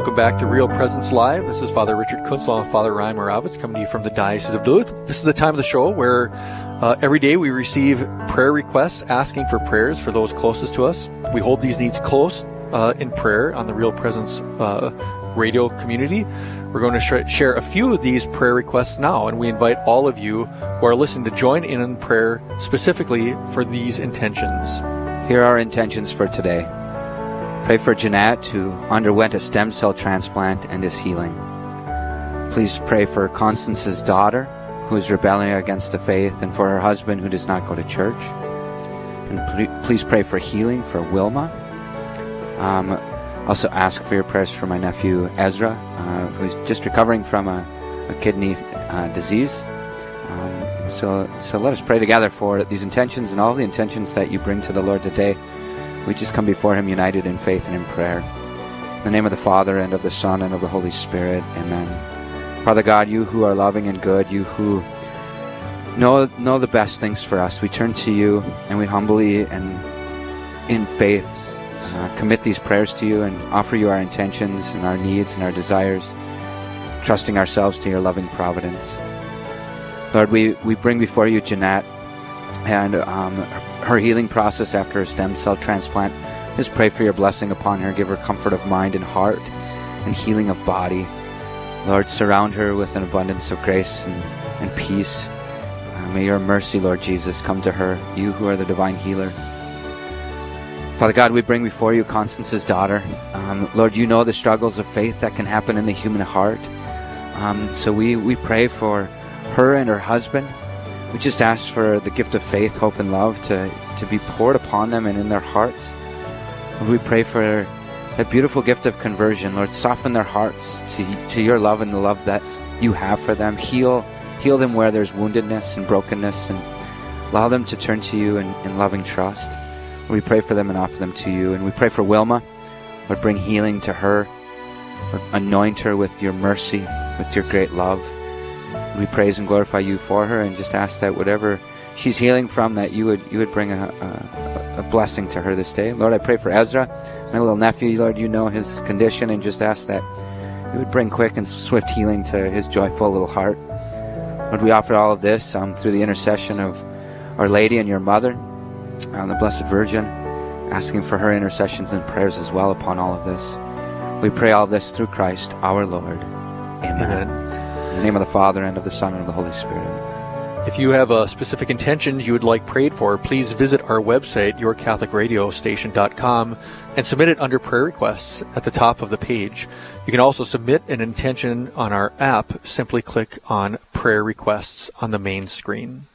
Welcome back to Real Presence Live. This is Father Richard Kunzel and Father Ryan Moravitz coming to you from the Diocese of Duluth. This is the time of the show where uh, every day we receive prayer requests asking for prayers for those closest to us. We hold these needs close uh, in prayer on the Real Presence uh, radio community. We're going to sh- share a few of these prayer requests now, and we invite all of you who are listening to join in in prayer specifically for these intentions. Here are our intentions for today. Pray for Jeanette, who underwent a stem cell transplant and is healing. Please pray for Constance's daughter, who is rebelling against the faith, and for her husband, who does not go to church. And please pray for healing for Wilma. Um, also, ask for your prayers for my nephew Ezra, uh, who's just recovering from a, a kidney uh, disease. Um, so, so let us pray together for these intentions and all the intentions that you bring to the Lord today. We just come before Him united in faith and in prayer. In the name of the Father, and of the Son, and of the Holy Spirit. Amen. Father God, you who are loving and good, you who know, know the best things for us, we turn to you and we humbly and in faith uh, commit these prayers to you and offer you our intentions and our needs and our desires, trusting ourselves to your loving providence. Lord, we, we bring before you Jeanette and um, her healing process after a stem cell transplant. Just pray for your blessing upon her. Give her comfort of mind and heart and healing of body. Lord, surround her with an abundance of grace and, and peace. Uh, may your mercy, Lord Jesus, come to her, you who are the divine healer. Father God, we bring before you Constance's daughter. Um, Lord, you know the struggles of faith that can happen in the human heart. Um, so we, we pray for her and her husband. We just ask for the gift of faith, hope, and love to, to be poured upon them and in their hearts. Lord, we pray for that beautiful gift of conversion. Lord, soften their hearts to, to your love and the love that you have for them. Heal, heal them where there's woundedness and brokenness, and allow them to turn to you in, in loving trust. We pray for them and offer them to you. And we pray for Wilma. Lord, bring healing to her. Lord, anoint her with your mercy, with your great love. We praise and glorify you for her and just ask that whatever she's healing from, that you would you would bring a, a, a blessing to her this day. Lord, I pray for Ezra, my little nephew. Lord, you know his condition and just ask that you would bring quick and swift healing to his joyful little heart. Lord, we offer all of this um, through the intercession of Our Lady and your mother, um, the Blessed Virgin, asking for her intercessions and prayers as well upon all of this. We pray all of this through Christ our Lord. Amen. Amen. Name of the Father, and of the Son, and of the Holy Spirit. If you have a specific intentions you would like prayed for, please visit our website, yourcatholicradiostation.com, and submit it under prayer requests at the top of the page. You can also submit an intention on our app. Simply click on prayer requests on the main screen.